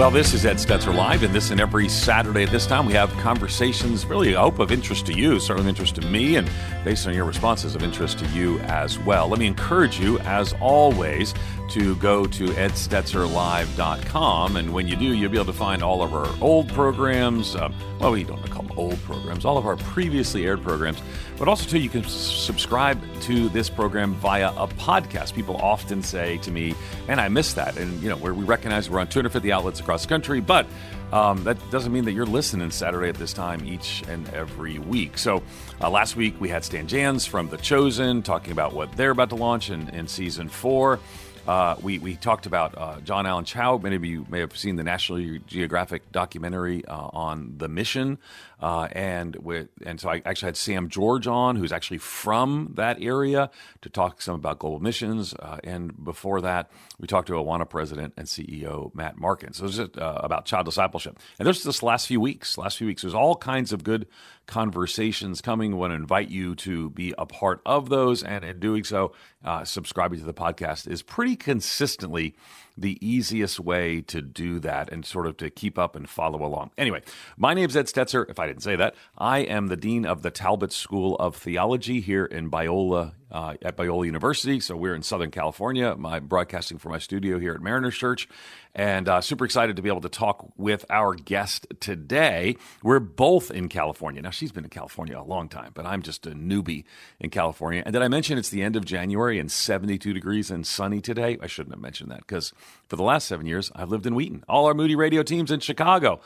Well, this is Ed Stetzer Live, and this and every Saturday at this time we have conversations really, I hope, of interest to you, certainly of interest to me, and based on your responses, of interest to you as well. Let me encourage you, as always, to go to edstetzerlive.com, and when you do, you'll be able to find all of our old programs. Um, well, we don't call them old programs, all of our previously aired programs, but also, too, you can subscribe to this program via a podcast. People often say to me, and I miss that. And, you know, we recognize we're on 250 outlets across the country, but um, that doesn't mean that you're listening Saturday at this time each and every week. So uh, last week we had Stan Jans from The Chosen talking about what they're about to launch in, in season four. Uh, we, we talked about uh, John Allen Chau. Many of you may have seen the National Geographic documentary uh, on the mission. Uh, and with, and so I actually had Sam George on, who's actually from that area, to talk some about global missions. Uh, and before that, we talked to Awana president and CEO Matt Markin. So it was just, uh, about child discipleship. And there's this last few weeks, last few weeks, there's all kinds of good conversations coming. I want to invite you to be a part of those. And in doing so, uh, subscribing to the podcast is pretty consistently the easiest way to do that and sort of to keep up and follow along. Anyway, my name's Ed Stetzer. If I didn't say that, I am the Dean of the Talbot School of Theology here in Biola, uh, at Biola University. So we're in Southern California. I'm broadcasting from my studio here at Mariners Church. And uh, super excited to be able to talk with our guest today. We're both in California. Now, she's been in California a long time, but I'm just a newbie in California. And did I mention it's the end of January and 72 degrees and sunny today? I shouldn't have mentioned that because for the last seven years, I've lived in Wheaton. All our Moody radio teams in Chicago.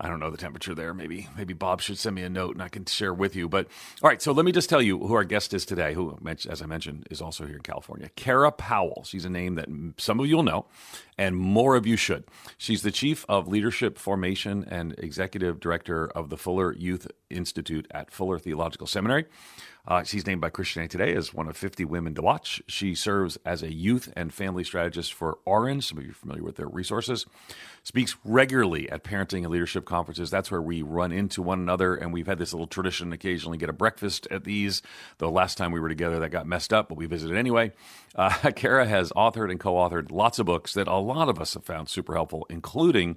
I don't know the temperature there. Maybe maybe Bob should send me a note and I can share with you. But all right, so let me just tell you who our guest is today, who, as I mentioned, is also here in California. Kara Powell. She's a name that some of you will know and more of you should. She's the Chief of Leadership Formation and Executive Director of the Fuller Youth Institute at Fuller Theological Seminary. Uh, she's named by Christianity Today as one of 50 women to watch. She serves as a youth and family strategist for Orange. Some of you are familiar with their resources. Speaks regularly at parenting and leadership conferences. That's where we run into one another, and we've had this little tradition occasionally get a breakfast at these. The last time we were together, that got messed up, but we visited anyway. Uh, Kara has authored and co authored lots of books that a lot of us have found super helpful, including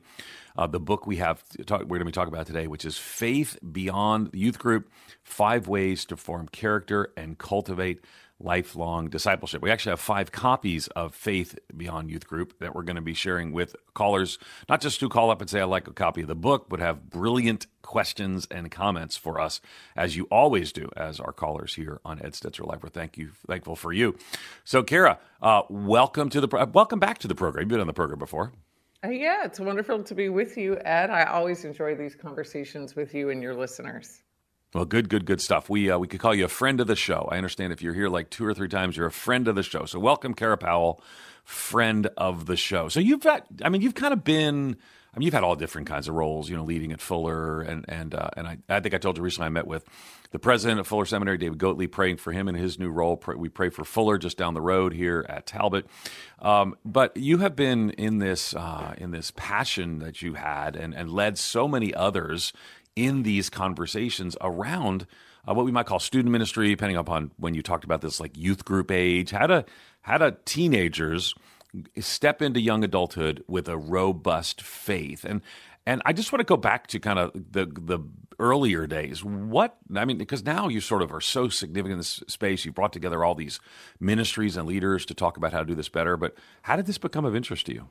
uh, the book we have talk, we're going to be talking about today, which is Faith Beyond the Youth Group: Five Ways to Form Character and Cultivate Lifelong Discipleship. We actually have five copies of Faith Beyond Youth Group that we're going to be sharing with callers, not just to call up and say I like a copy of the book, but have brilliant questions and comments for us, as you always do, as our callers here on Ed Stetzer Live. We're thank you thankful for you. So, Kara, uh, welcome to the pro- welcome back to the program. You've been on the program before. Uh, yeah, it's wonderful to be with you, Ed. I always enjoy these conversations with you and your listeners. Well, good, good, good stuff. We uh, we could call you a friend of the show. I understand if you're here like two or three times, you're a friend of the show. So welcome, Kara Powell, friend of the show. So you've got, I mean, you've kind of been. I mean, you've had all different kinds of roles, you know, leading at Fuller, and and uh, and I, I think I told you recently I met with the president of Fuller Seminary, David Goatley, praying for him in his new role. We pray for Fuller just down the road here at Talbot. Um, but you have been in this uh, in this passion that you had, and and led so many others in these conversations around uh, what we might call student ministry, depending upon when you talked about this, like youth group age. How to how to teenagers step into young adulthood with a robust faith and and I just want to go back to kind of the the earlier days. What I mean, because now you sort of are so significant in this space. You've brought together all these ministries and leaders to talk about how to do this better. But how did this become of interest to you?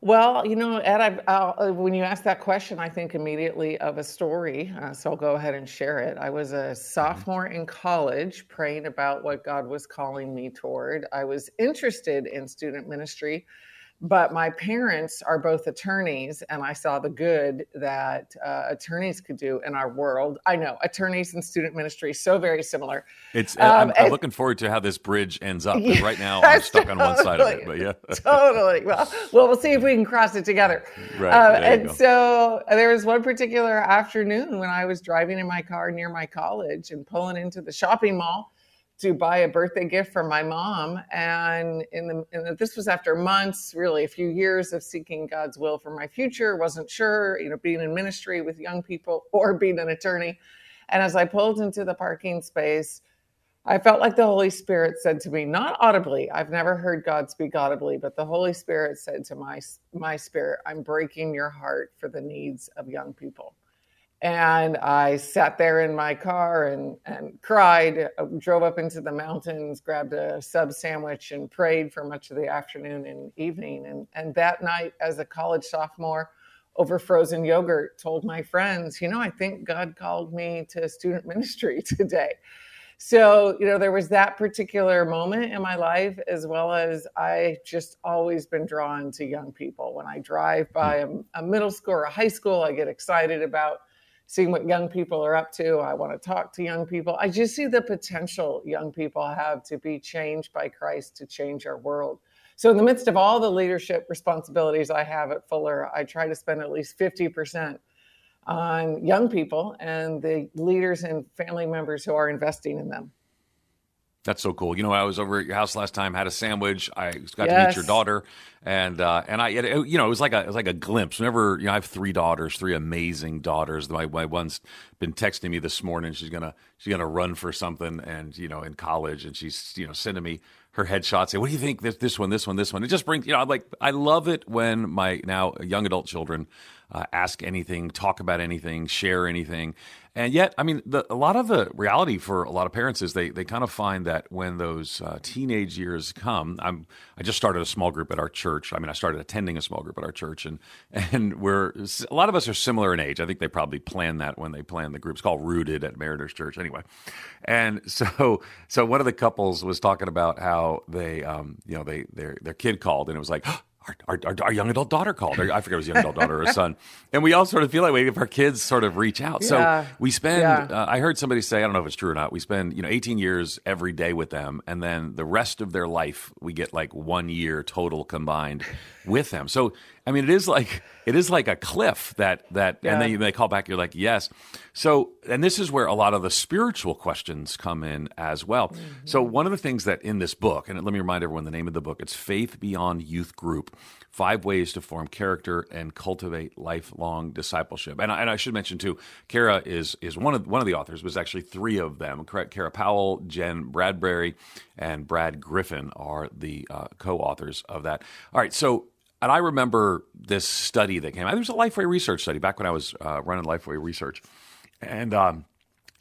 Well, you know, Ed, I, uh, when you ask that question, I think immediately of a story. Uh, so I'll go ahead and share it. I was a sophomore in college praying about what God was calling me toward. I was interested in student ministry but my parents are both attorneys and i saw the good that uh, attorneys could do in our world. I know attorneys and student ministry so very similar. It's um, I'm, I'm, looking forward to how this bridge ends up yeah, right now i'm stuck totally, on one side of it but yeah. totally. Well well we'll see if we can cross it together. Right uh, and so uh, there was one particular afternoon when i was driving in my car near my college and pulling into the shopping mall to buy a birthday gift for my mom. And in the, in the, this was after months, really a few years of seeking God's will for my future. wasn't sure, you know, being in ministry with young people or being an attorney. And as I pulled into the parking space, I felt like the Holy Spirit said to me, not audibly. I've never heard God speak audibly, but the Holy Spirit said to my my spirit, "I'm breaking your heart for the needs of young people." And I sat there in my car and and cried. Uh, drove up into the mountains, grabbed a sub sandwich, and prayed for much of the afternoon and evening. And and that night, as a college sophomore, over frozen yogurt, told my friends, you know, I think God called me to student ministry today. So, you know, there was that particular moment in my life, as well as I just always been drawn to young people. When I drive by a, a middle school or a high school, I get excited about seeing what young people are up to. I want to talk to young people. I just see the potential young people have to be changed by Christ to change our world. So, in the midst of all the leadership responsibilities I have at Fuller, I try to spend at least 50% on young people and the leaders and family members who are investing in them. That's so cool. You know, I was over at your house last time, had a sandwich. I got yes. to meet your daughter, and uh, and I, it, you know, it was like a it was like a glimpse. Whenever you know, I have three daughters, three amazing daughters. My my one's been texting me this morning. She's gonna she's gonna run for something, and you know, in college, and she's you know sending me her headshots. Say, what do you think? This this one, this one, this one. It just brings you know, I'm like I love it when my now young adult children uh, ask anything, talk about anything, share anything. And yet, I mean, the, a lot of the reality for a lot of parents is they, they kind of find that when those uh, teenage years come, I'm I just started a small group at our church. I mean, I started attending a small group at our church, and and we're a lot of us are similar in age. I think they probably planned that when they planned the group. It's called Rooted at Mariners Church, anyway. And so so one of the couples was talking about how they um you know they their their kid called and it was like our, our, our, young adult daughter called. I forget it was young adult daughter or son. And we all sort of feel that way if our kids sort of reach out. Yeah. So we spend, yeah. uh, I heard somebody say, I don't know if it's true or not, we spend, you know, 18 years every day with them. And then the rest of their life, we get like one year total combined with them. So I mean, it is like it is like a cliff that that, yeah. and then you, they call back. You're like, yes. So, and this is where a lot of the spiritual questions come in as well. Mm-hmm. So, one of the things that in this book, and let me remind everyone the name of the book. It's Faith Beyond Youth Group: Five Ways to Form Character and Cultivate Lifelong Discipleship. And I, and I should mention too, Kara is is one of one of the authors. Was actually three of them. Kara Powell, Jen Bradbury, and Brad Griffin are the uh, co-authors of that. All right, so and I remember this study that came out. There was a Lifeway research study back when I was uh, running Lifeway research. And um,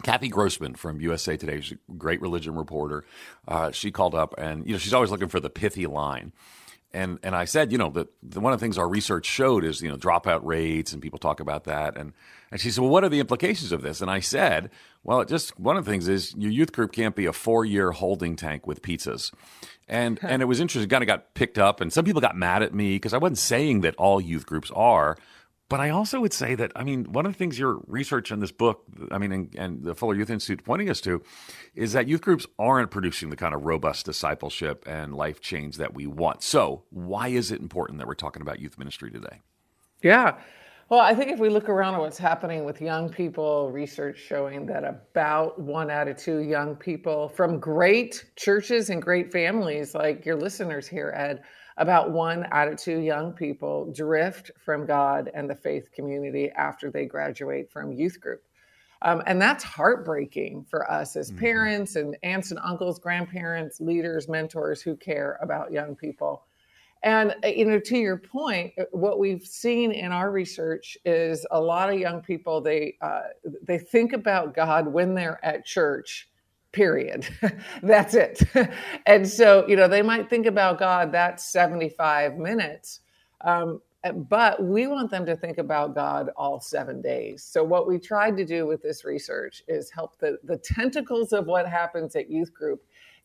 Cathy Grossman from USA Today, she's a great religion reporter. Uh, she called up and, you know, she's always looking for the pithy line. And, and I said, you know, that one of the things our research showed is, you know, dropout rates and people talk about that. And, and she said, well, what are the implications of this? And I said, well, it just one of the things is your youth group can't be a four year holding tank with pizzas. And and it was interesting. Kind of got picked up, and some people got mad at me because I wasn't saying that all youth groups are. But I also would say that I mean one of the things your research in this book, I mean, and, and the Fuller Youth Institute pointing us to, is that youth groups aren't producing the kind of robust discipleship and life change that we want. So why is it important that we're talking about youth ministry today? Yeah. Well, I think if we look around at what's happening with young people, research showing that about one out of two young people from great churches and great families, like your listeners here, Ed, about one out of two young people drift from God and the faith community after they graduate from youth group. Um, and that's heartbreaking for us as mm-hmm. parents and aunts and uncles, grandparents, leaders, mentors who care about young people. And uh, you know, to your point, uh, what we've seen in our research is a lot of young people they uh, they think about God when they're at church. Period. that's it. and so you know they might think about God that seventy five minutes. Um, but we want them to think about God all seven days. So, what we tried to do with this research is help the, the tentacles of what happens at youth group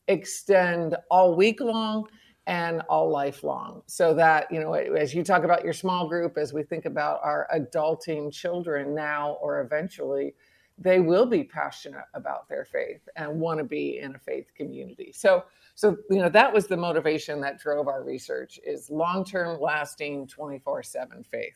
extend all week long and all lifelong so that you know as you talk about your small group as we think about our adulting children now or eventually they will be passionate about their faith and want to be in a faith community so so you know that was the motivation that drove our research is long-term lasting 24/7 faith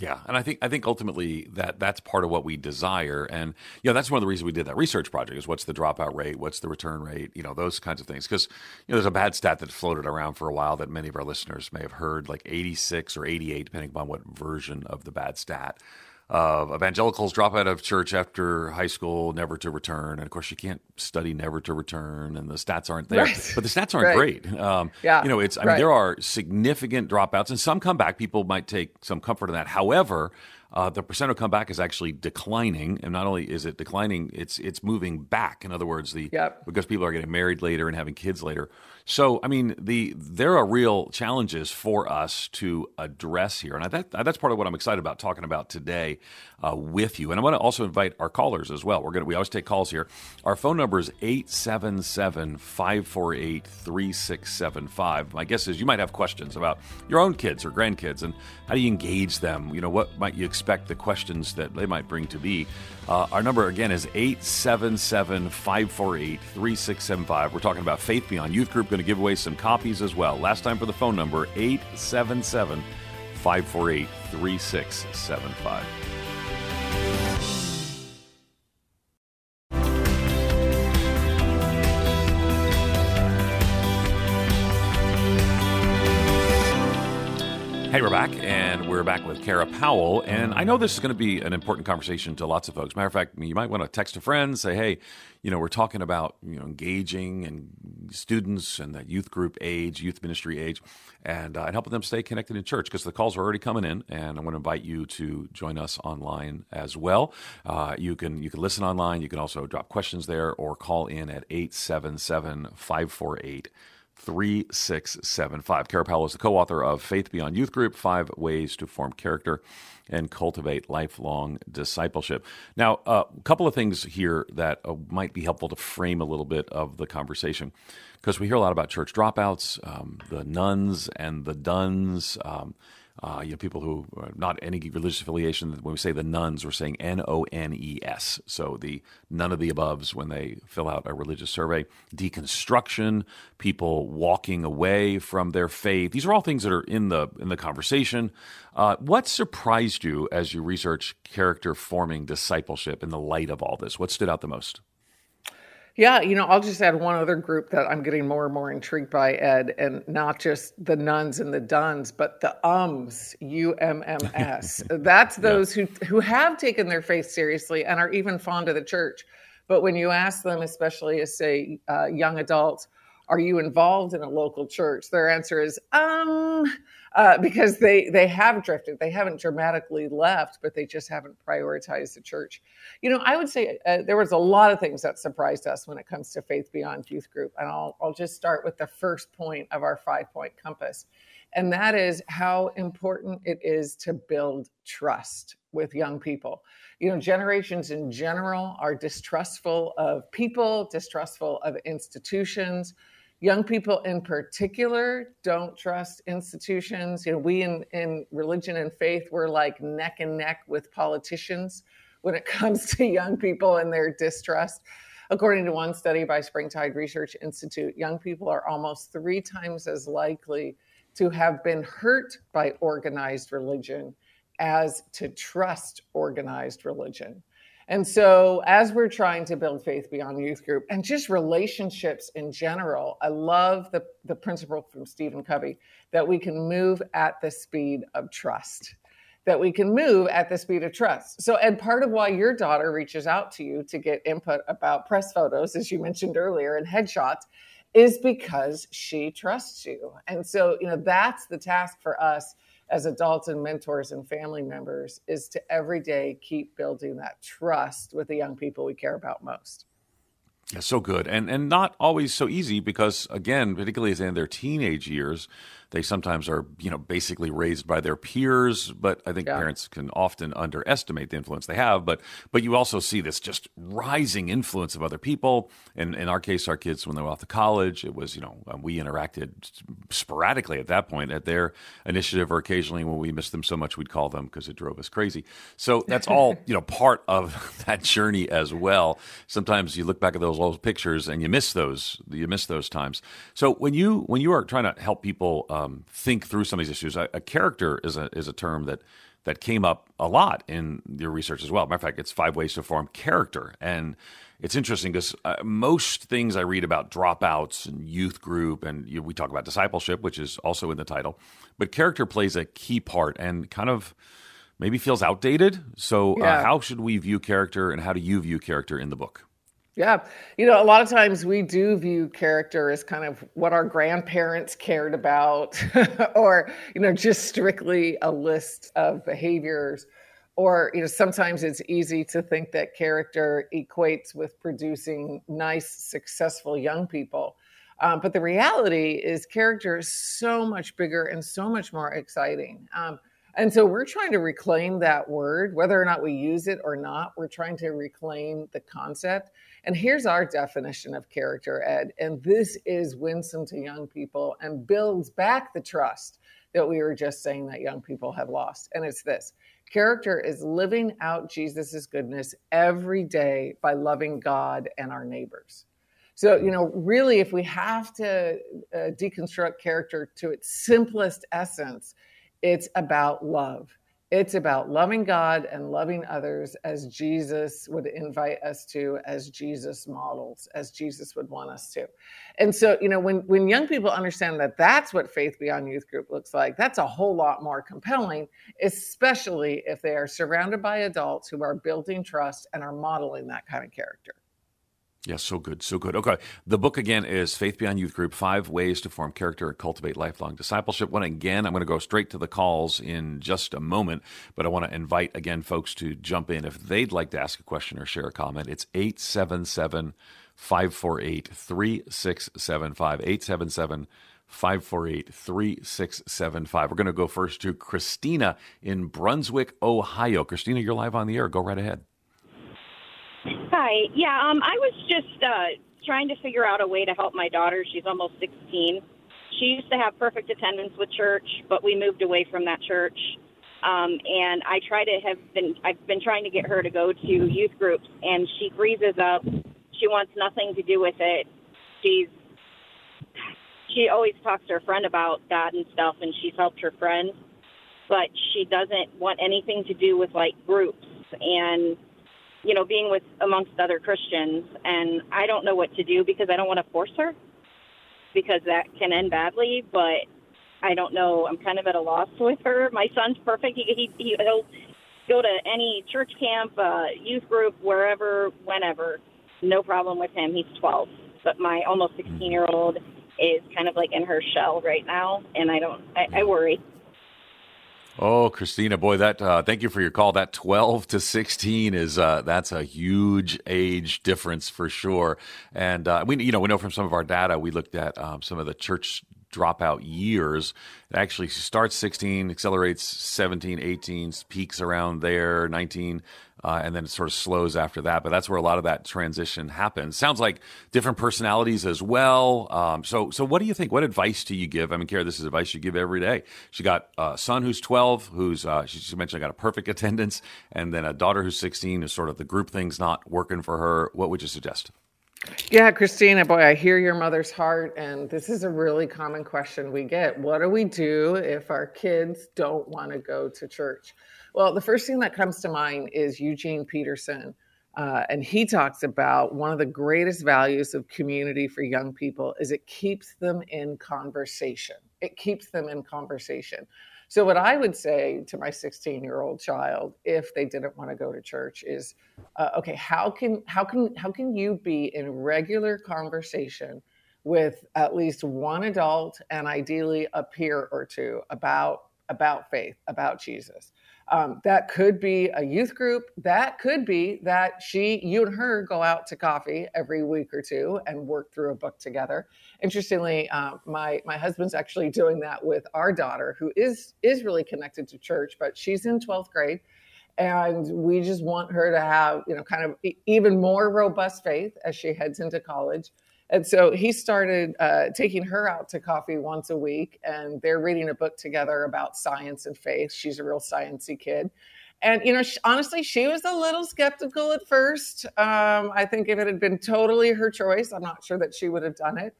yeah, and I think I think ultimately that that's part of what we desire, and you know that's one of the reasons we did that research project is what's the dropout rate, what's the return rate, you know those kinds of things. Because you know there's a bad stat that floated around for a while that many of our listeners may have heard, like 86 or 88, depending upon what version of the bad stat. Uh, evangelicals drop out of church after high school, never to return. And of course, you can't study never to return, and the stats aren't there. Right. But the stats aren't Right. great. Um, Yeah. You know, it's, I mean, Right. there are significant dropouts, and some come back. People might take some comfort in that. However, uh, the percent of comeback is actually declining, and not only is it declining, it's it's moving back. In other words, the Yep. because people are getting married later and having kids later. So, I mean, the there are real challenges for us to address here, and I, that, that's part of what I'm excited about talking about today uh, with you. And I want to also invite our callers as well. We're gonna we always take calls here. Our phone number is 877-548-3675. My guess is you might have questions about your own kids or grandkids, and how do you engage them? You know, what might you expect the questions that they might bring to be? Uh, our number again is 877 548 3675. We're talking about Faith Beyond Youth Group, going to give away some copies as well. Last time for the phone number 877 548 3675. Hey, we're back, and we're back with Kara Powell. And I know this is going to be an important conversation to lots of folks. Matter of fact, you might want to text a friend, say, "Hey, you know, we're talking about you know engaging and students and that youth group age, youth ministry age, and, uh, and helping them stay connected in church." Because the calls are already coming in, and I want to invite you to join us online as well. Uh, you can you can listen online. You can also drop questions there or call in at 877 548 3675. Kara Powell is the co author of Faith Beyond Youth Group Five Ways to Form Character and Cultivate Lifelong Discipleship. Now, a couple of things here that uh, might be helpful to frame a little bit of the conversation because we hear a lot about church dropouts, um, the nones and the dones. Um, uh, you know, people who are not any religious affiliation. When we say the nones, we're saying N O N E S. So the none of the aboves when they fill out a religious survey. Deconstruction, people walking away from their faith. These are all things that are in the in the conversation. Uh, what surprised you as you research character forming discipleship in the light of all this? What stood out the most? Yeah, you know, I'll just add one other group that I'm getting more and more intrigued by, Ed, and not just the nones and the dones, but the ums, U M M S. That's those who who have taken their faith seriously and are even fond of the church. But when you ask them, especially as say uh, young adults, are you involved in a local church? Their answer is um, uh, because they they have drifted. They haven't dramatically left, but they just haven't prioritized the church. You know, I would say uh, there was a lot of things that surprised us when it comes to Faith Beyond Youth Group, and I'll I'll just start with the first point of our five point compass, and that is how important it is to build trust with young people. You know, generations in general are distrustful of people, distrustful of institutions. Young people in particular don't trust institutions. You know, we in, in religion and faith, we're like neck and neck with politicians when it comes to young people and their distrust. According to one study by Springtide Research Institute, young people are almost three times as likely to have been hurt by organized religion as to trust organized religion. And so, as we're trying to build faith beyond youth group and just relationships in general, I love the, the principle from Stephen Covey that we can move at the speed of trust. That we can move at the speed of trust. So, and part of why your daughter reaches out to you to get input about press photos, as you mentioned earlier, and headshots, is because she trusts you. And so, you know, that's the task for us as adults and mentors and family members is to every day keep building that trust with the young people we care about most. Yeah, so good, and and not always so easy because again, particularly as in their teenage years, they sometimes are you know basically raised by their peers. But I think Yeah. parents can often underestimate the influence they have. But but you also see this just rising influence of other people. And in our case, our kids when they were off to college, it was you know um, we interacted sporadically at that point at their initiative, or occasionally when we missed them so much we'd call them because it drove us crazy. So that's all you know part of that journey as well. Sometimes you look back at those old pictures and you miss those you miss those times. So when you when you are trying to help people um, think through some of these issues, a, a character is a is a term that that came up a lot in your research as well. Matter of fact, it's five ways to form character, and it's interesting because uh, most things I read about dropouts and youth group, and you, we talk about discipleship, which is also in the title, but character plays a key part and kind of maybe feels outdated. So, uh, yeah. uh, how should we view character, and how do you view character in the book? Yeah. You know, a lot of times we do view character as kind of what our grandparents cared about, or, you know, just strictly a list of behaviors. Or, you know, sometimes it's easy to think that character equates with producing nice, successful young people. Um, but the reality is, character is so much bigger and so much more exciting. Um, and so we're trying to reclaim that word, whether or not we use it or not, we're trying to reclaim the concept. And here's our definition of character, Ed. And this is winsome to young people and builds back the trust that we were just saying that young people have lost. And it's this character is living out Jesus' goodness every day by loving God and our neighbors. So, you know, really, if we have to uh, deconstruct character to its simplest essence, it's about love. It's about loving God and loving others as Jesus would invite us to, as Jesus models, as Jesus would want us to. And so, you know, when, when young people understand that that's what Faith Beyond Youth Group looks like, that's a whole lot more compelling, especially if they are surrounded by adults who are building trust and are modeling that kind of character. Yes, so good, so good. Okay, the book again is Faith Beyond Youth Group: Five Ways to Form Character and Cultivate Lifelong Discipleship. One again, I'm going to go straight to the calls in just a moment, but I want to invite again folks to jump in if they'd like to ask a question or share a comment. It's eight seven seven five four eight three six seven five eight seven seven. 548 3675. We're going to go first to Christina in Brunswick, Ohio. Christina, you're live on the air. Go right ahead. Hi. Yeah, um, I was just uh, trying to figure out a way to help my daughter. She's almost 16. She used to have perfect attendance with church, but we moved away from that church. Um, and I try to have been, I've been trying to get her to go to youth groups, and she freezes up. She wants nothing to do with it. She's, she always talks to her friend about God and stuff, and she's helped her friend, but she doesn't want anything to do with like groups and you know, being with amongst other Christians, and I don't know what to do because I don't want to force her because that can end badly. But I don't know. I'm kind of at a loss with her. My son's perfect. He, he he'll go to any church camp, uh, youth group, wherever, whenever. No problem with him. He's 12. But my almost 16 year old is kind of like in her shell right now, and I don't. I, I worry. Oh, Christina, boy, that uh, thank you for your call. That twelve to sixteen is uh, that's a huge age difference for sure. And uh, we, you know, we know from some of our data, we looked at um, some of the church dropout years. It actually starts 16, accelerates 17, 18, peaks around there, 19, uh, and then it sort of slows after that. But that's where a lot of that transition happens. Sounds like different personalities as well. Um, so, so what do you think? What advice do you give? I mean, Kara, this is advice you give every day. She got a son who's 12, who's uh, she, she mentioned got a perfect attendance, and then a daughter who's 16 is sort of the group thing's not working for her. What would you suggest? Yeah, Christina, boy, I hear your mother's heart. And this is a really common question we get. What do we do if our kids don't want to go to church? Well, the first thing that comes to mind is Eugene Peterson. Uh, and he talks about one of the greatest values of community for young people is it keeps them in conversation. It keeps them in conversation. So, what I would say to my 16 year old child, if they didn't want to go to church, is, uh, okay, how can how can how can you be in regular conversation with at least one adult and ideally a peer or two about about faith, about Jesus? Um, that could be a youth group. That could be that she, you and her go out to coffee every week or two and work through a book together. Interestingly, uh, my my husband's actually doing that with our daughter, who is is really connected to church, but she's in twelfth grade, and we just want her to have you know kind of even more robust faith as she heads into college. And so he started uh, taking her out to coffee once a week, and they're reading a book together about science and faith. She's a real sciencey kid. And, you know, she, honestly, she was a little skeptical at first. Um, I think if it had been totally her choice, I'm not sure that she would have done it.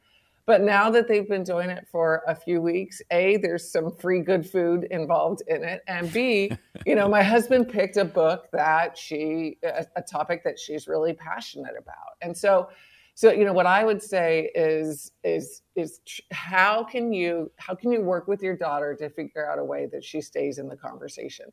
But now that they've been doing it for a few weeks, A, there's some free good food involved in it. And B, you know, my husband picked a book that she, a, a topic that she's really passionate about. And so, so you know what i would say is is is how can you how can you work with your daughter to figure out a way that she stays in the conversation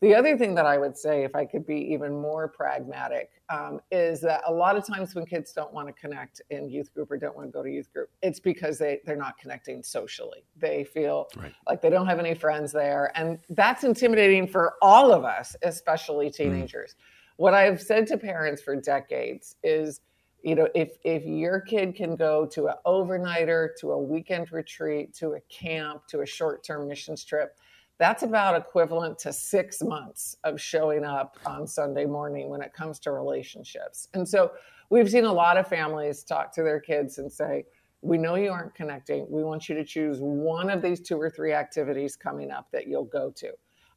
The other thing that I would say, if I could be even more pragmatic, um, is that a lot of times when kids don't want to connect in youth group or don't want to go to youth group, it's because they, they're not connecting socially. They feel right. like they don't have any friends there. And that's intimidating for all of us, especially mm. teenagers. Mm. What I've said to parents for decades is, you know, if if your kid can go to an overnighter, to a weekend retreat, to a camp, to a short-term missions trip, that's about equivalent to six months of showing up on Sunday morning when it comes to relationships. And so we've seen a lot of families talk to their kids and say, We know you aren't connecting. We want you to choose one of these two or three activities coming up that you'll go to.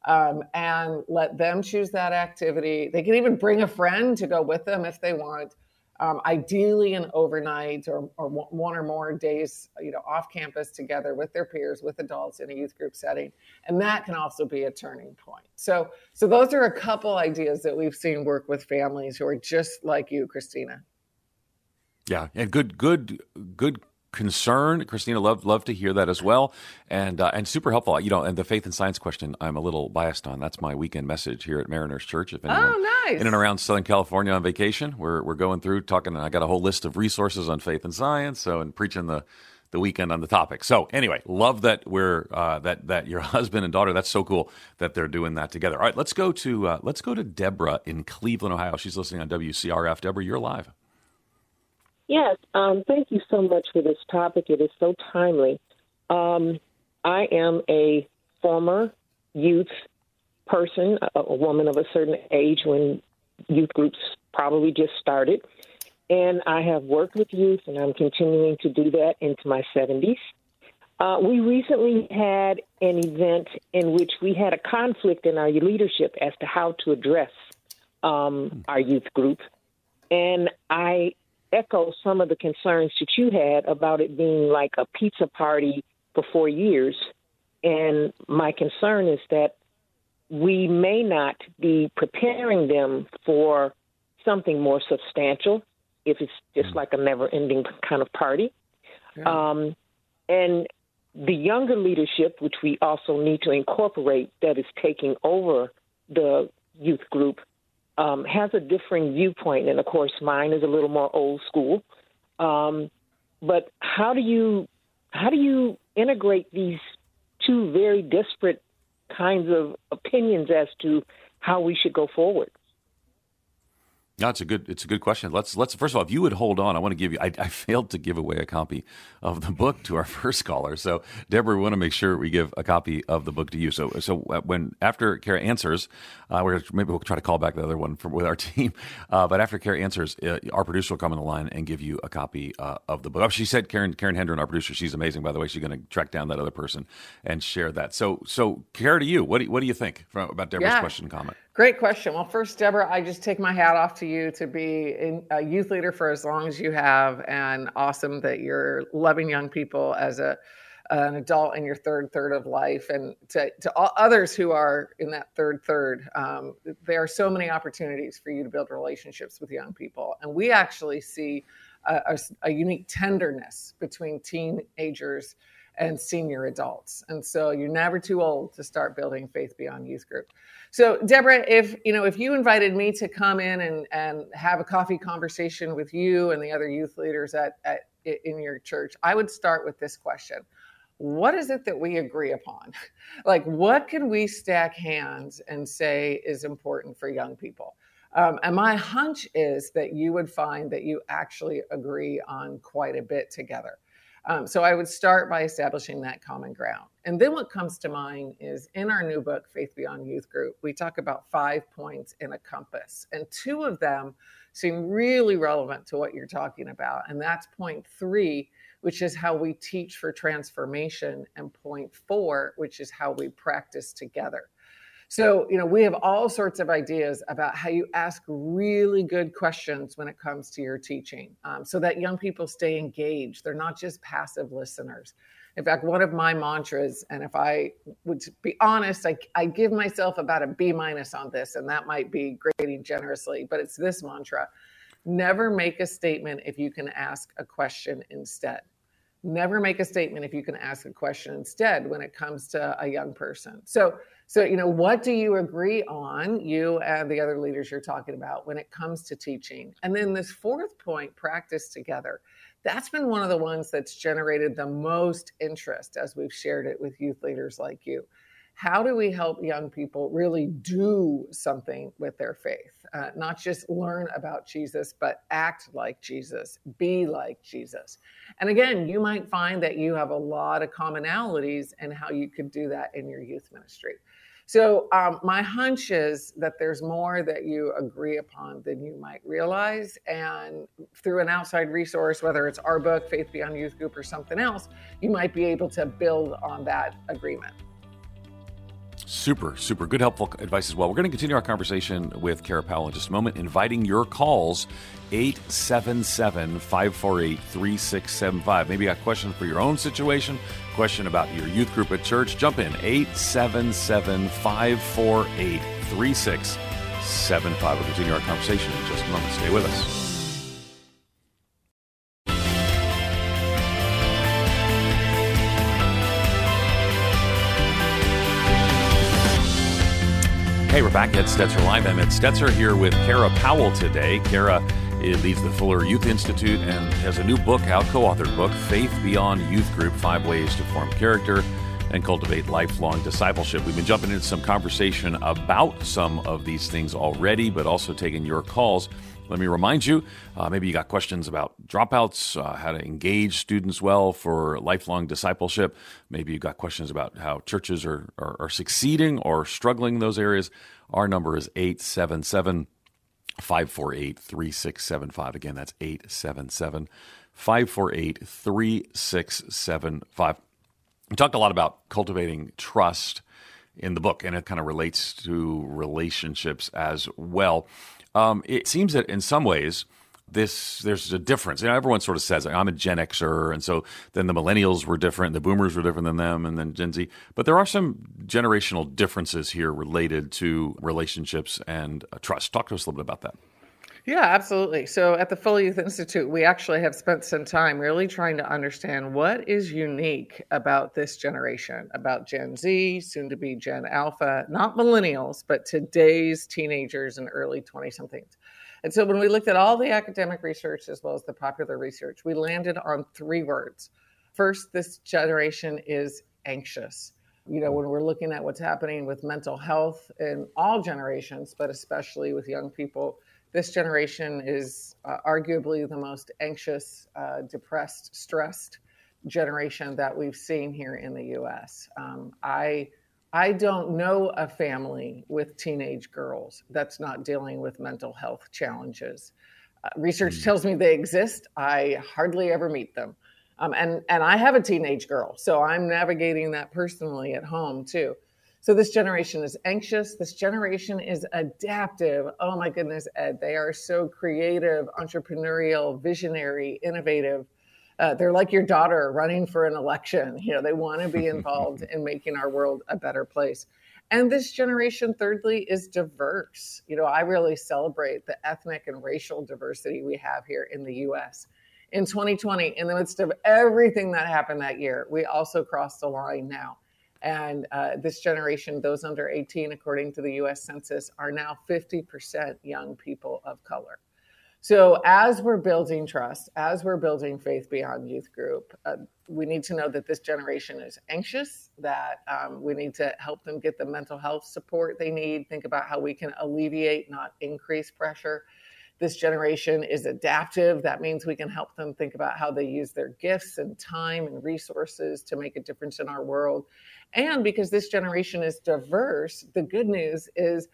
Um, and let them choose that activity. They can even bring a friend to go with them if they want um, ideally an overnight or, or one or more days, you know, off campus together with their peers, with adults in a youth group setting, and that can also be a turning point. So, so those are a couple ideas that we've seen work with families who are just like you, Christina. Yeah, and good, good, good concern. Christina, love love to hear that as well, and uh, and super helpful. You know, and the faith and science question, I'm a little biased on. That's my weekend message here at Mariners Church. If anyone oh, nice. in and around Southern California on vacation, we're we're going through talking. And I got a whole list of resources on faith and science. So, and preaching the the weekend on the topic. So anyway, love that we're uh, that that your husband and daughter. That's so cool that they're doing that together. All right, let's go to uh, let's go to Deborah in Cleveland, Ohio. She's listening on WCRF. Deborah, you're live. Yes, um, thank you so much for this topic. It is so timely. Um, I am a former youth person, a, a woman of a certain age when youth groups probably just started. And I have worked with youth, and I'm continuing to do that into my 70s. Uh, we recently had an event in which we had a conflict in our leadership as to how to address um, our youth group. And I echo some of the concerns that you had about it being like a pizza party for four years. And my concern is that we may not be preparing them for something more substantial if it's just like a never ending kind of party. Yeah. Um, and the younger leadership, which we also need to incorporate, that is taking over the youth group, um, has a differing viewpoint, and of course, mine is a little more old school. Um, but how do you how do you integrate these two very disparate kinds of opinions as to how we should go forward? No, it's a good it's a good question. Let's let's first of all, if you would hold on, I want to give you. I, I failed to give away a copy of the book to our first caller. So, Deborah, we want to make sure we give a copy of the book to you. So, so uh, when after Kara answers, uh, we're maybe we'll try to call back the other one from with our team. Uh, but after Kara answers, uh, our producer will come on the line and give you a copy uh, of the book. Oh, she said Karen Karen Hendren, our producer, she's amazing. By the way, she's going to track down that other person and share that. So, so Kara, to you, what do, what do you think from, about Deborah's yeah. question comment? Great question. Well, first, Deborah, I just take my hat off to you to be in, a youth leader for as long as you have, and awesome that you're loving young people as a an adult in your third third of life, and to to all others who are in that third third. Um, there are so many opportunities for you to build relationships with young people, and we actually see a, a, a unique tenderness between teenagers and senior adults. And so you're never too old to start building faith beyond youth group. So Deborah, if you know if you invited me to come in and and have a coffee conversation with you and the other youth leaders at, at in your church, I would start with this question. What is it that we agree upon? like what can we stack hands and say is important for young people? Um, and my hunch is that you would find that you actually agree on quite a bit together. Um, so I would start by establishing that common ground. And then what comes to mind is in our new book, Faith Beyond Youth Group, we talk about five points in a compass. And two of them seem really relevant to what you're talking about. And that's point three, which is how we teach for transformation, and point four, which is how we practice together. So, you know, we have all sorts of ideas about how you ask really good questions when it comes to your teaching um, so that young people stay engaged. They're not just passive listeners. In fact, one of my mantras, and if I would be honest, I, I give myself about a B minus on this, and that might be grading generously, but it's this mantra never make a statement if you can ask a question instead. Never make a statement if you can ask a question instead when it comes to a young person. So, So, you know, what do you agree on, you and the other leaders you're talking about, when it comes to teaching? And then this fourth point, practice together. That's been one of the ones that's generated the most interest as we've shared it with youth leaders like you how do we help young people really do something with their faith? Uh, not just learn about Jesus, but act like Jesus, be like Jesus. And again, you might find that you have a lot of commonalities and how you could do that in your youth ministry. So, um, my hunch is that there's more that you agree upon than you might realize. And through an outside resource, whether it's our book, Faith Beyond Youth Group, or something else, you might be able to build on that agreement. Super, super good, helpful advice as well. We're going to continue our conversation with Kara Powell in just a moment, inviting your calls 877 548 3675. Maybe a question for your own situation, question about your youth group at church. Jump in 877 548 3675. We'll continue our conversation in just a moment. Stay with us. Hey, we're back at Stetzer Live. I'm Ed Stetzer here with Kara Powell today. Kara leads the Fuller Youth Institute and has a new book out, co authored book, Faith Beyond Youth Group Five Ways to Form Character and Cultivate Lifelong Discipleship. We've been jumping into some conversation about some of these things already, but also taking your calls. Let me remind you uh, maybe you got questions about dropouts, uh, how to engage students well for lifelong discipleship. Maybe you got questions about how churches are, are, are succeeding or struggling in those areas. Our number is 877 548 3675. Again, that's 877 548 3675. We talked a lot about cultivating trust in the book, and it kind of relates to relationships as well. Um, it seems that in some ways, this there's a difference. You know, everyone sort of says I'm a Gen Xer, and so then the millennials were different, the boomers were different than them, and then Gen Z. But there are some generational differences here related to relationships and uh, trust. Talk to us a little bit about that. Yeah, absolutely. So at the Fuller Youth Institute, we actually have spent some time really trying to understand what is unique about this generation, about Gen Z, soon to be Gen Alpha, not millennials, but today's teenagers and early 20 somethings. And so when we looked at all the academic research as well as the popular research, we landed on three words. First, this generation is anxious. You know, when we're looking at what's happening with mental health in all generations, but especially with young people, this generation is uh, arguably the most anxious, uh, depressed, stressed generation that we've seen here in the U.S. Um, I I don't know a family with teenage girls that's not dealing with mental health challenges. Uh, research mm. tells me they exist. I hardly ever meet them. Um, and and I have a teenage girl, so I'm navigating that personally at home too. So this generation is anxious. This generation is adaptive. Oh my goodness, Ed, they are so creative, entrepreneurial, visionary, innovative. Uh, they're like your daughter running for an election. You know, they want to be involved in making our world a better place. And this generation, thirdly, is diverse. You know, I really celebrate the ethnic and racial diversity we have here in the US. In 2020, in the midst of everything that happened that year, we also crossed the line now and uh, this generation, those under 18, according to the US Census, are now 50% young people of color. So, as we're building trust, as we're building faith beyond youth group, uh, we need to know that this generation is anxious, that um, we need to help them get the mental health support they need, think about how we can alleviate, not increase pressure. This generation is adaptive. That means we can help them think about how they use their gifts and time and resources to make a difference in our world. And because this generation is diverse, the good news is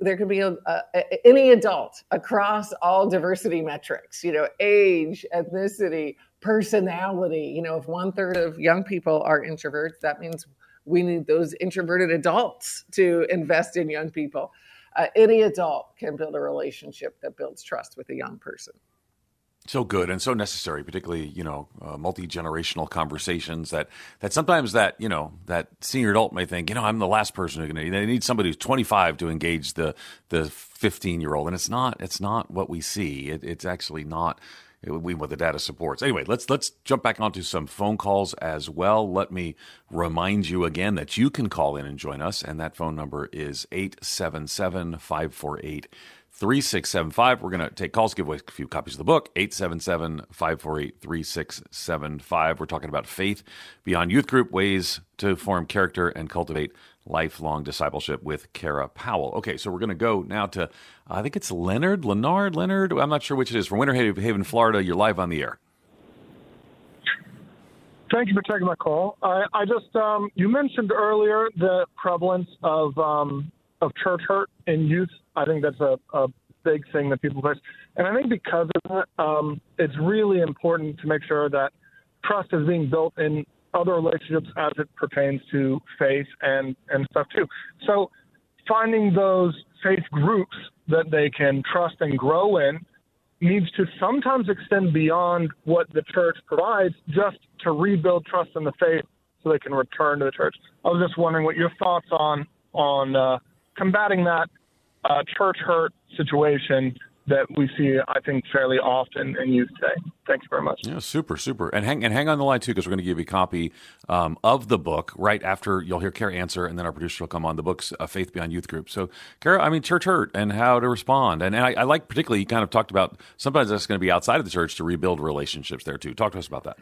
there can be a, a, any adult across all diversity metrics, you know, age, ethnicity, personality. You know, if one third of young people are introverts, that means we need those introverted adults to invest in young people. Uh, any adult can build a relationship that builds trust with a young person so good and so necessary particularly you know uh, multi-generational conversations that that sometimes that you know that senior adult may think you know i'm the last person who's going to they need somebody who's 25 to engage the the 15 year old and it's not it's not what we see it, it's actually not we, what the data supports. Anyway, let's let's jump back onto some phone calls as well. Let me remind you again that you can call in and join us, and that phone number is 877 548 3675. We're going to take calls, give away a few copies of the book, 877 548 3675. We're talking about faith beyond youth group, ways to form character and cultivate lifelong discipleship with Kara Powell. Okay, so we're going to go now to, I think it's Leonard, Leonard, Leonard. I'm not sure which it is. From Winter Haven, Florida. You're live on the air. Thank you for taking my call. I, I just, um, you mentioned earlier the prevalence of um, of church hurt in youth. I think that's a, a big thing that people face. And I think because of that, um, it's really important to make sure that trust is being built in other relationships as it pertains to faith and, and stuff too. So finding those faith groups that they can trust and grow in needs to sometimes extend beyond what the church provides just to rebuild trust in the faith so they can return to the church. I was just wondering what your thoughts on on uh, combating that uh, church hurt situation that we see, I think, fairly often in youth today. Thank you very much. Yeah, super, super. And hang and hang on the line too, because we're going to give you a copy um, of the book right after you'll hear Kara answer, and then our producer will come on. The book's a Faith Beyond Youth Group. So, Kara, I mean, church hurt and how to respond, and, and I, I like particularly you kind of talked about sometimes that's going to be outside of the church to rebuild relationships there too. Talk to us about that.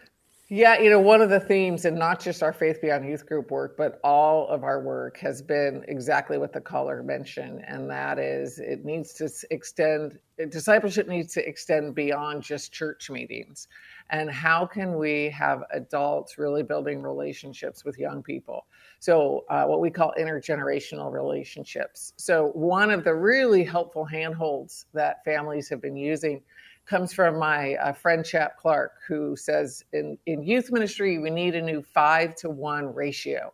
Yeah, you know, one of the themes, and not just our Faith Beyond Youth Group work, but all of our work has been exactly what the caller mentioned, and that is it needs to extend, discipleship needs to extend beyond just church meetings. And how can we have adults really building relationships with young people? So, uh, what we call intergenerational relationships. So, one of the really helpful handholds that families have been using comes from my uh, friend Chap Clark, who says in, in youth ministry, we need a new five to one ratio.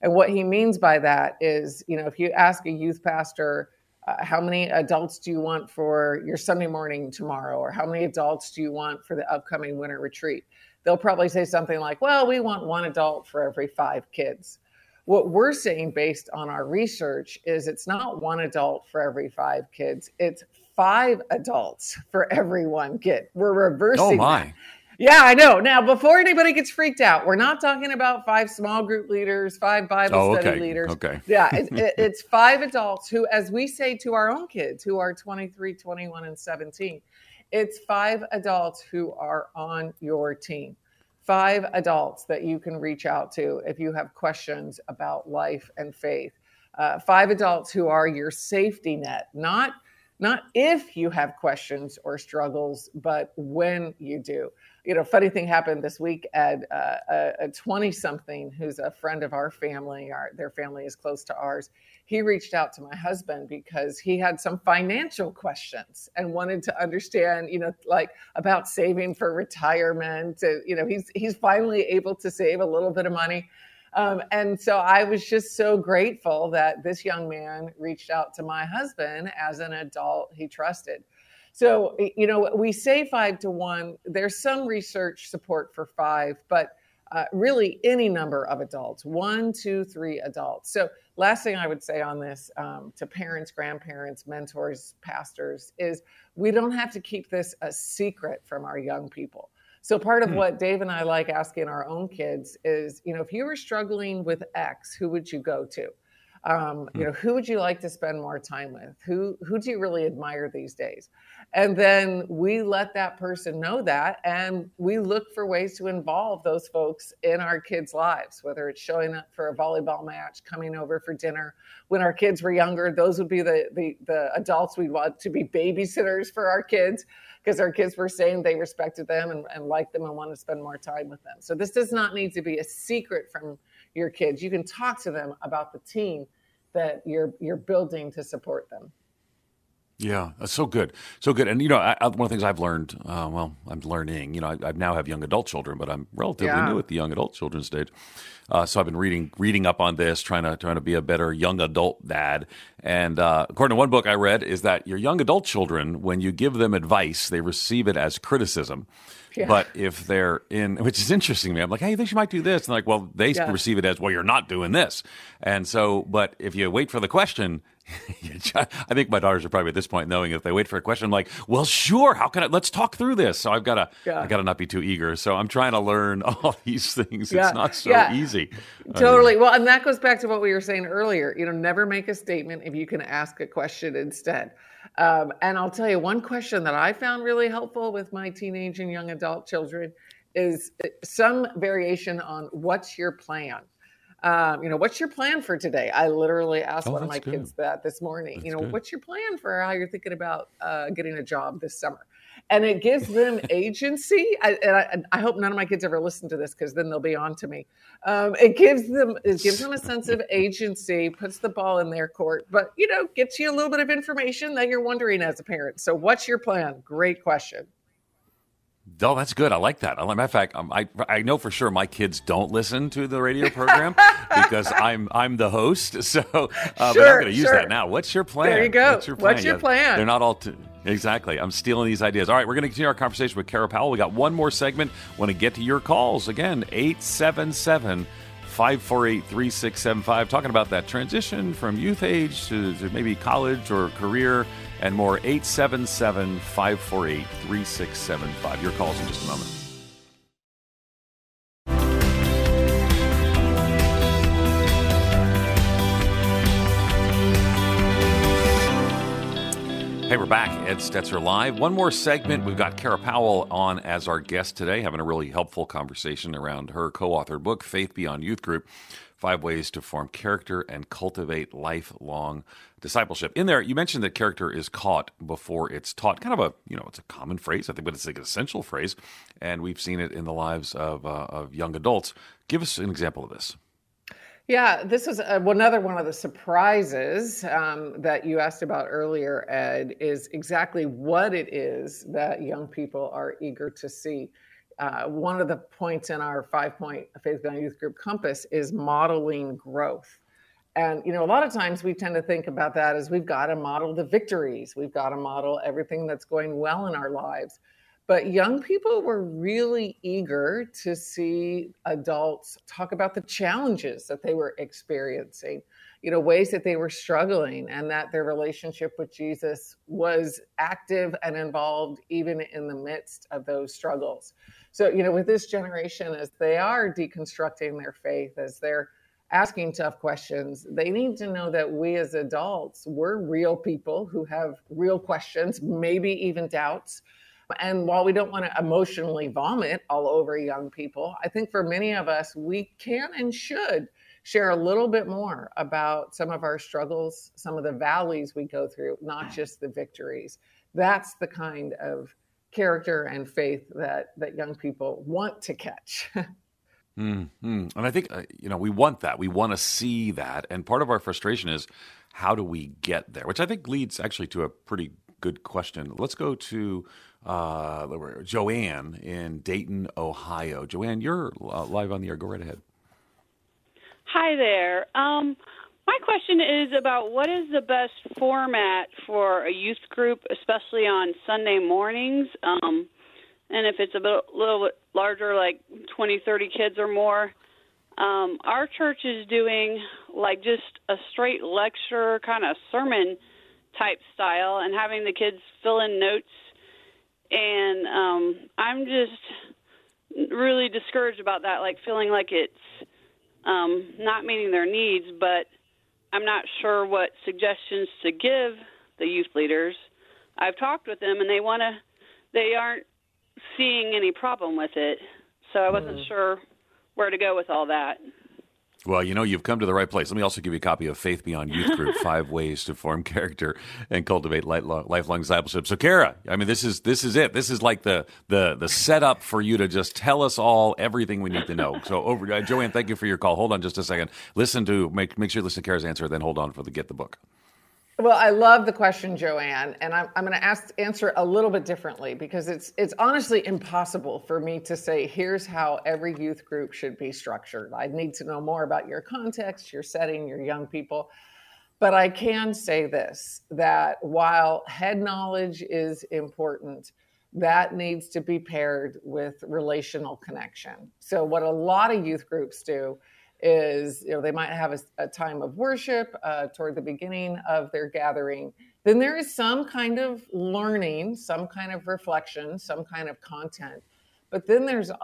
And what he means by that is, you know, if you ask a youth pastor, uh, how many adults do you want for your Sunday morning tomorrow? Or how many adults do you want for the upcoming winter retreat? They'll probably say something like, well, we want one adult for every five kids. What we're saying based on our research is it's not one adult for every five kids, it's five adults for every one kid. We're reversing. Oh my. That. Yeah, I know. Now, before anybody gets freaked out, we're not talking about five small group leaders, five Bible oh, okay. study leaders. Okay. Yeah, it, it, it's five adults who, as we say to our own kids who are 23, 21, and 17, it's five adults who are on your team. Five adults that you can reach out to if you have questions about life and faith. Uh, five adults who are your safety net, not not if you have questions or struggles, but when you do. You know, funny thing happened this week at uh, a 20 something who's a friend of our family, our, their family is close to ours. He reached out to my husband because he had some financial questions and wanted to understand, you know, like about saving for retirement. You know, he's he's finally able to save a little bit of money um, and so I was just so grateful that this young man reached out to my husband as an adult he trusted. So, you know, we say five to one. There's some research support for five, but uh, really any number of adults one, two, three adults. So, last thing I would say on this um, to parents, grandparents, mentors, pastors is we don't have to keep this a secret from our young people. So part of hmm. what Dave and I like asking our own kids is, you know, if you were struggling with X, who would you go to? Um, you hmm. know, who would you like to spend more time with? Who who do you really admire these days? And then we let that person know that, and we look for ways to involve those folks in our kids' lives. Whether it's showing up for a volleyball match, coming over for dinner. When our kids were younger, those would be the the, the adults we want to be babysitters for our kids because our kids were saying they respected them and, and liked them and wanted to spend more time with them. So this does not need to be a secret from your kids. You can talk to them about the team that you're you're building to support them. Yeah, that's so good, so good. And you know, I, I, one of the things I've learned, uh, well, I'm learning. You know, I, I, now have young adult children, but I'm relatively yeah. new at the young adult children stage. Uh, so I've been reading reading up on this, trying to trying to be a better young adult dad. And uh, according to one book I read, is that your young adult children, when you give them advice, they receive it as criticism. Yeah. But if they're in, which is interesting to me, I'm like, hey, you think you might do this. And like, well, they yeah. receive it as, well, you're not doing this. And so, but if you wait for the question, I think my daughters are probably at this point knowing if they wait for a question, I'm like, well, sure. How can I? Let's talk through this. So I've got to, yeah. I got to not be too eager. So I'm trying to learn all these things. Yeah. It's not so yeah. easy. Totally. I mean, well, and that goes back to what we were saying earlier. You know, never make a statement if you can ask a question instead. Um, and I'll tell you one question that I found really helpful with my teenage and young adult children is uh, some variation on what's your plan um, you know, what's your plan for today? I literally asked oh, one of my good. kids that this morning. That's you know, good. what's your plan for how you're thinking about uh, getting a job this summer? And it gives them agency. I, and I, I, hope none of my kids ever listen to this because then they'll be on to me. Um, it gives them it gives them a sense of agency, puts the ball in their court, but you know, gets you a little bit of information that you're wondering as a parent. So, what's your plan? Great question. Oh, that's good. I like that. matter of fact, um, I I know for sure my kids don't listen to the radio program because I'm I'm the host. So, uh, sure, but I'm going to use sure. that now. What's your plan? There you go. What's your plan? What's your yeah, plan? They're not all. T- Exactly. I'm stealing these ideas. All right, we're going to continue our conversation with Kara Powell. We got one more segment. Want to get to your calls. Again, 877 548 3675. Talking about that transition from youth age to, to maybe college or career and more 877 548 3675. Your calls in just a moment. Hey, we're back. Ed Stetzer Live. One more segment. We've got Kara Powell on as our guest today, having a really helpful conversation around her co authored book, Faith Beyond Youth Group Five Ways to Form Character and Cultivate Lifelong Discipleship. In there, you mentioned that character is caught before it's taught. Kind of a, you know, it's a common phrase, I think, but it's like an essential phrase. And we've seen it in the lives of, uh, of young adults. Give us an example of this. Yeah, this is uh, another one of the surprises um, that you asked about earlier, Ed, is exactly what it is that young people are eager to see uh, one of the points in our five point faith beyond youth group compass is modeling growth and you know a lot of times we tend to think about that as we've got to model the victories. We've got to model everything that's going well in our lives. But young people were really eager to see adults talk about the challenges that they were experiencing you know ways that they were struggling and that their relationship with jesus was active and involved even in the midst of those struggles. So, you know, with this generation, as they are deconstructing their faith, as they're asking tough questions, they need to know that we as adults, we're real people who have real questions, maybe even doubts. And while we don't want to emotionally vomit all over young people, I think for many of us, we can and should share a little bit more about some of our struggles, some of the valleys we go through, not just the victories. That's the kind of character and faith that that young people want to catch. mm-hmm. And I think uh, you know we want that. We want to see that, and part of our frustration is how do we get there? Which I think leads actually to a pretty good question. Let's go to uh, Joanne in Dayton, Ohio. Joanne, you're uh, live on the air. Go right ahead. Hi there. Um, my question is about what is the best format for a youth group, especially on Sunday mornings. Um, and if it's a bit, little bit larger, like 20, 30 kids or more. Um, our church is doing like just a straight lecture, kind of sermon type style, and having the kids fill in notes. And um, I'm just really discouraged about that, like feeling like it's um, not meeting their needs, but I'm not sure what suggestions to give the youth leaders. I've talked with them, and they want to. They aren't seeing any problem with it, so I wasn't mm. sure where to go with all that. Well, you know, you've come to the right place. Let me also give you a copy of Faith Beyond Youth Group: Five Ways to Form Character and Cultivate Lifelong Discipleship. So, Kara, I mean, this is this is it. This is like the the the setup for you to just tell us all everything we need to know. So, over, uh, Joanne, thank you for your call. Hold on just a second. Listen to make make sure you listen to Kara's answer, then hold on for the get the book. Well, I love the question, Joanne, and I'm, I'm going to ask answer a little bit differently because it's it's honestly impossible for me to say here's how every youth group should be structured. I need to know more about your context, your setting, your young people. But I can say this that while head knowledge is important, that needs to be paired with relational connection. So, what a lot of youth groups do is you know they might have a, a time of worship uh, toward the beginning of their gathering. Then there is some kind of learning some kind of reflection some kind of content. But then there's uh,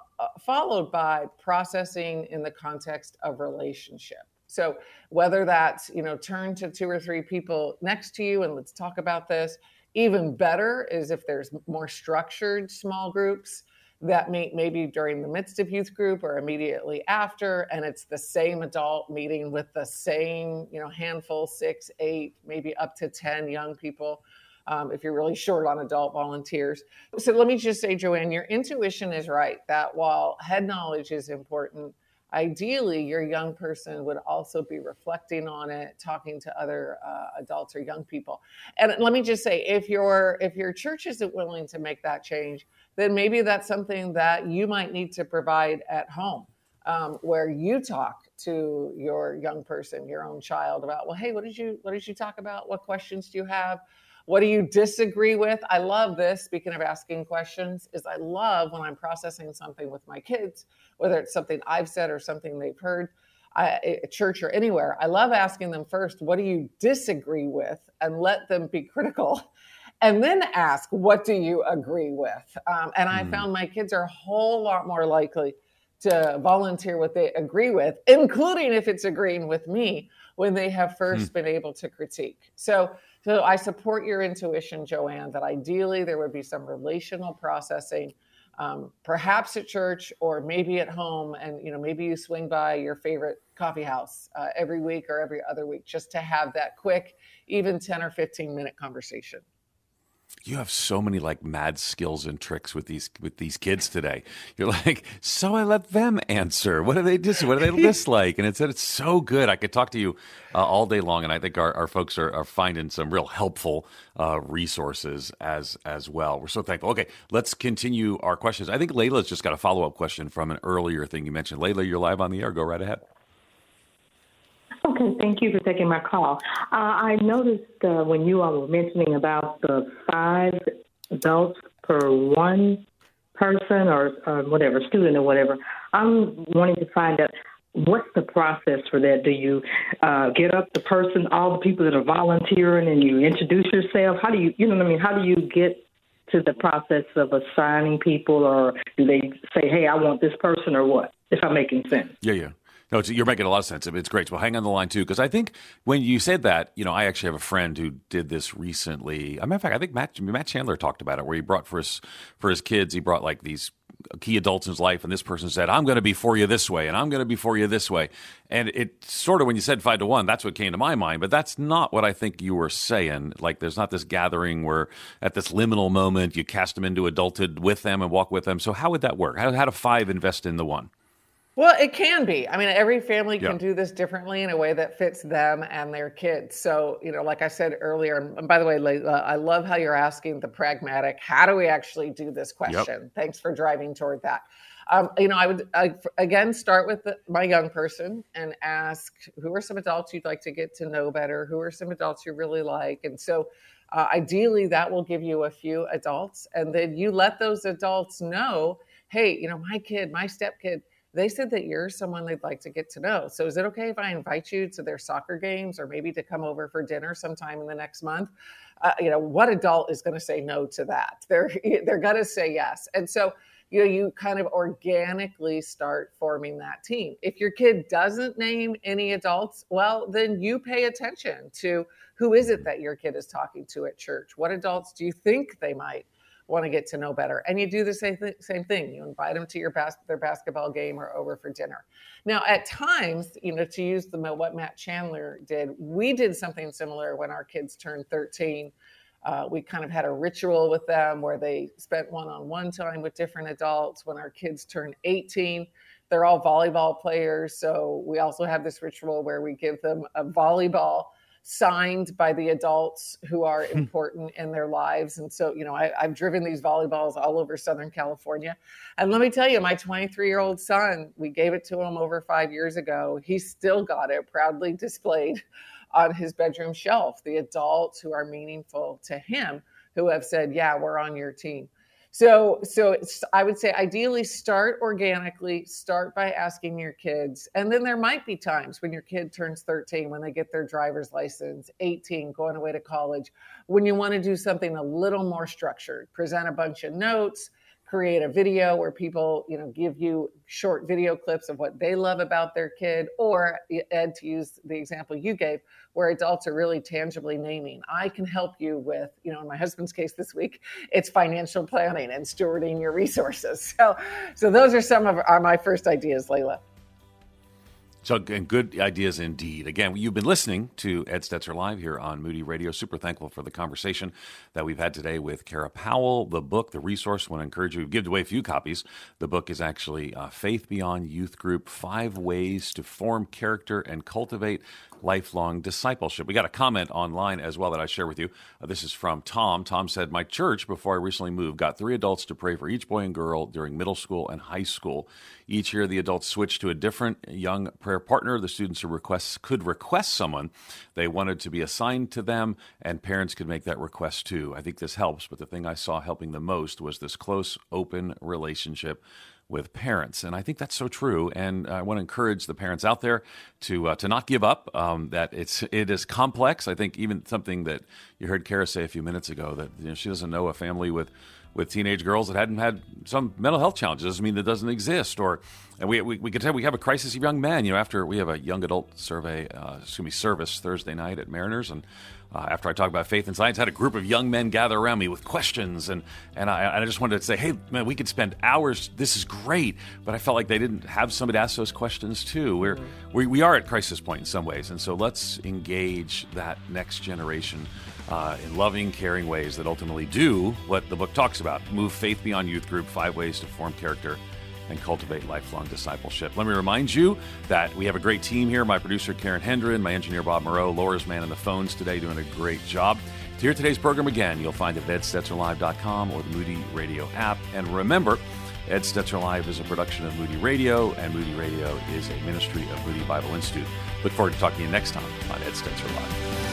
followed by processing in the context of relationship. So whether that's you know turn to two or three people next to you and let's talk about this even better is if there's more structured small groups that meet maybe during the midst of youth group or immediately after and it's the same adult meeting with the same you know handful six eight maybe up to 10 young people um, if you're really short on adult volunteers. So let me just say joanne your intuition is right that while head knowledge is important ideally your young person would also be reflecting on it talking to other uh, adults or young people. And let me just say if your if your church isn't willing to make that change then maybe that's something that you might need to provide at home um, where you talk to your young person your own child about well hey what did you what did you talk about? What questions do you have? What do you disagree with? I love this. Speaking of asking questions is i love when i'm processing something with my kids whether it's something i've said or something they've heard I, at church or anywhere. I love asking them first what do you disagree with? and let them be critical and then ask, what do you agree with? Um, and I mm. found my kids are a whole lot more likely to volunteer what they agree with, including if it's agreeing with me when they have first mm. been able to critique. So, so I support your intuition, Joanne, that ideally there would be some relational processing, um, perhaps at church or maybe at home, and you know maybe you swing by your favorite coffee house uh, every week or every other week just to have that quick, even ten or fifteen minute conversation you have so many like mad skills and tricks with these with these kids today. You're like, so I let them answer. What do they dis? What do they dislike? And it said it's so good. I could talk to you uh, all day long, and I think our, our folks are, are finding some real helpful uh, resources as as well. We're so thankful. Okay, let's continue our questions. I think Layla's just got a follow up question from an earlier thing you mentioned. Layla, you're live on the air. Go right ahead. Okay, thank you for taking my call. Uh, I noticed uh, when you all were mentioning about the five adults per one person or uh, whatever, student or whatever, I'm wanting to find out what's the process for that? Do you uh, get up the person, all the people that are volunteering, and you introduce yourself? How do you, you know what I mean? How do you get to the process of assigning people, or do they say, "Hey, I want this person," or what? If I'm making sense. Yeah, yeah. No, you're making a lot of sense. It's great. Well, hang on the line too, because I think when you said that, you know, I actually have a friend who did this recently. A matter of fact, I think Matt Matt Chandler talked about it, where he brought for his for his kids, he brought like these key adults in his life, and this person said, "I'm going to be for you this way, and I'm going to be for you this way." And it sort of when you said five to one, that's what came to my mind. But that's not what I think you were saying. Like, there's not this gathering where at this liminal moment you cast them into adulthood with them and walk with them. So how would that work? How, how do five invest in the one? Well, it can be. I mean, every family can yeah. do this differently in a way that fits them and their kids. So, you know, like I said earlier, and by the way, Layla, I love how you're asking the pragmatic, how do we actually do this question? Yep. Thanks for driving toward that. Um, you know, I would I, again start with the, my young person and ask who are some adults you'd like to get to know better? Who are some adults you really like? And so, uh, ideally, that will give you a few adults, and then you let those adults know, hey, you know, my kid, my step kid they said that you're someone they'd like to get to know. So is it okay if I invite you to their soccer games or maybe to come over for dinner sometime in the next month? Uh, you know, what adult is going to say no to that? They're they're going to say yes. And so you know you kind of organically start forming that team. If your kid doesn't name any adults, well, then you pay attention to who is it that your kid is talking to at church? What adults do you think they might want to get to know better. And you do the same, th- same thing. You invite them to your bas- their basketball game or over for dinner. Now, at times, you know, to use the what Matt Chandler did, we did something similar when our kids turned 13. Uh, we kind of had a ritual with them where they spent one-on-one time with different adults. When our kids turned 18, they're all volleyball players, so we also have this ritual where we give them a volleyball signed by the adults who are hmm. important in their lives. And so, you know, I, have driven these volleyballs all over Southern California. And let me tell you, my 23 year old son, we gave it to him over five years ago. He still got it proudly displayed on his bedroom shelf. The adults who are meaningful to him who have said, Yeah, we're on your team. So, so I would say ideally start organically, start by asking your kids. And then there might be times when your kid turns 13, when they get their driver's license, 18, going away to college, when you want to do something a little more structured, present a bunch of notes, create a video where people, you know, give you short video clips of what they love about their kid, or Ed, to use the example you gave, where adults are really tangibly naming. I can help you with, you know, in my husband's case this week, it's financial planning and stewarding your resources. So, so those are some of my first ideas, Layla. So, and good ideas indeed. Again, you've been listening to Ed Stetzer Live here on Moody Radio. Super thankful for the conversation that we've had today with Kara Powell. The book, the resource, want to encourage you. We've given away a few copies. The book is actually uh, Faith Beyond Youth Group Five Ways to Form Character and Cultivate lifelong discipleship. We got a comment online as well that I share with you. Uh, this is from Tom. Tom said, My church, before I recently moved, got three adults to pray for each boy and girl during middle school and high school. Each year, the adults switched to a different young prayer partner. The students who request, could request someone they wanted to be assigned to them, and parents could make that request too. I think this helps, but the thing I saw helping the most was this close, open relationship with parents, and I think that's so true. And I want to encourage the parents out there to uh, to not give up. Um, that it's it is complex. I think even something that you heard Kara say a few minutes ago that you know, she doesn't know a family with with teenage girls that hadn't had some mental health challenges doesn't mean that doesn't exist. Or and we, we, we could tell we have a crisis of young men. You know, after we have a young adult survey, uh, excuse me, service Thursday night at Mariners, and uh, after I talked about faith and science, I had a group of young men gather around me with questions, and and I, I just wanted to say, hey, man, we could spend hours. This is great, but I felt like they didn't have somebody ask those questions too. We're we, we are at crisis point in some ways, and so let's engage that next generation. Uh, in loving, caring ways that ultimately do what the book talks about move faith beyond youth group, five ways to form character and cultivate lifelong discipleship. Let me remind you that we have a great team here. My producer, Karen Hendren, my engineer, Bob Moreau, Laura's man on the phones today, doing a great job. To hear today's program again, you'll find it at edstetzerlive.com or the Moody Radio app. And remember, Ed Stetzer Live is a production of Moody Radio, and Moody Radio is a ministry of Moody Bible Institute. Look forward to talking to you next time on Ed Stetzer Live.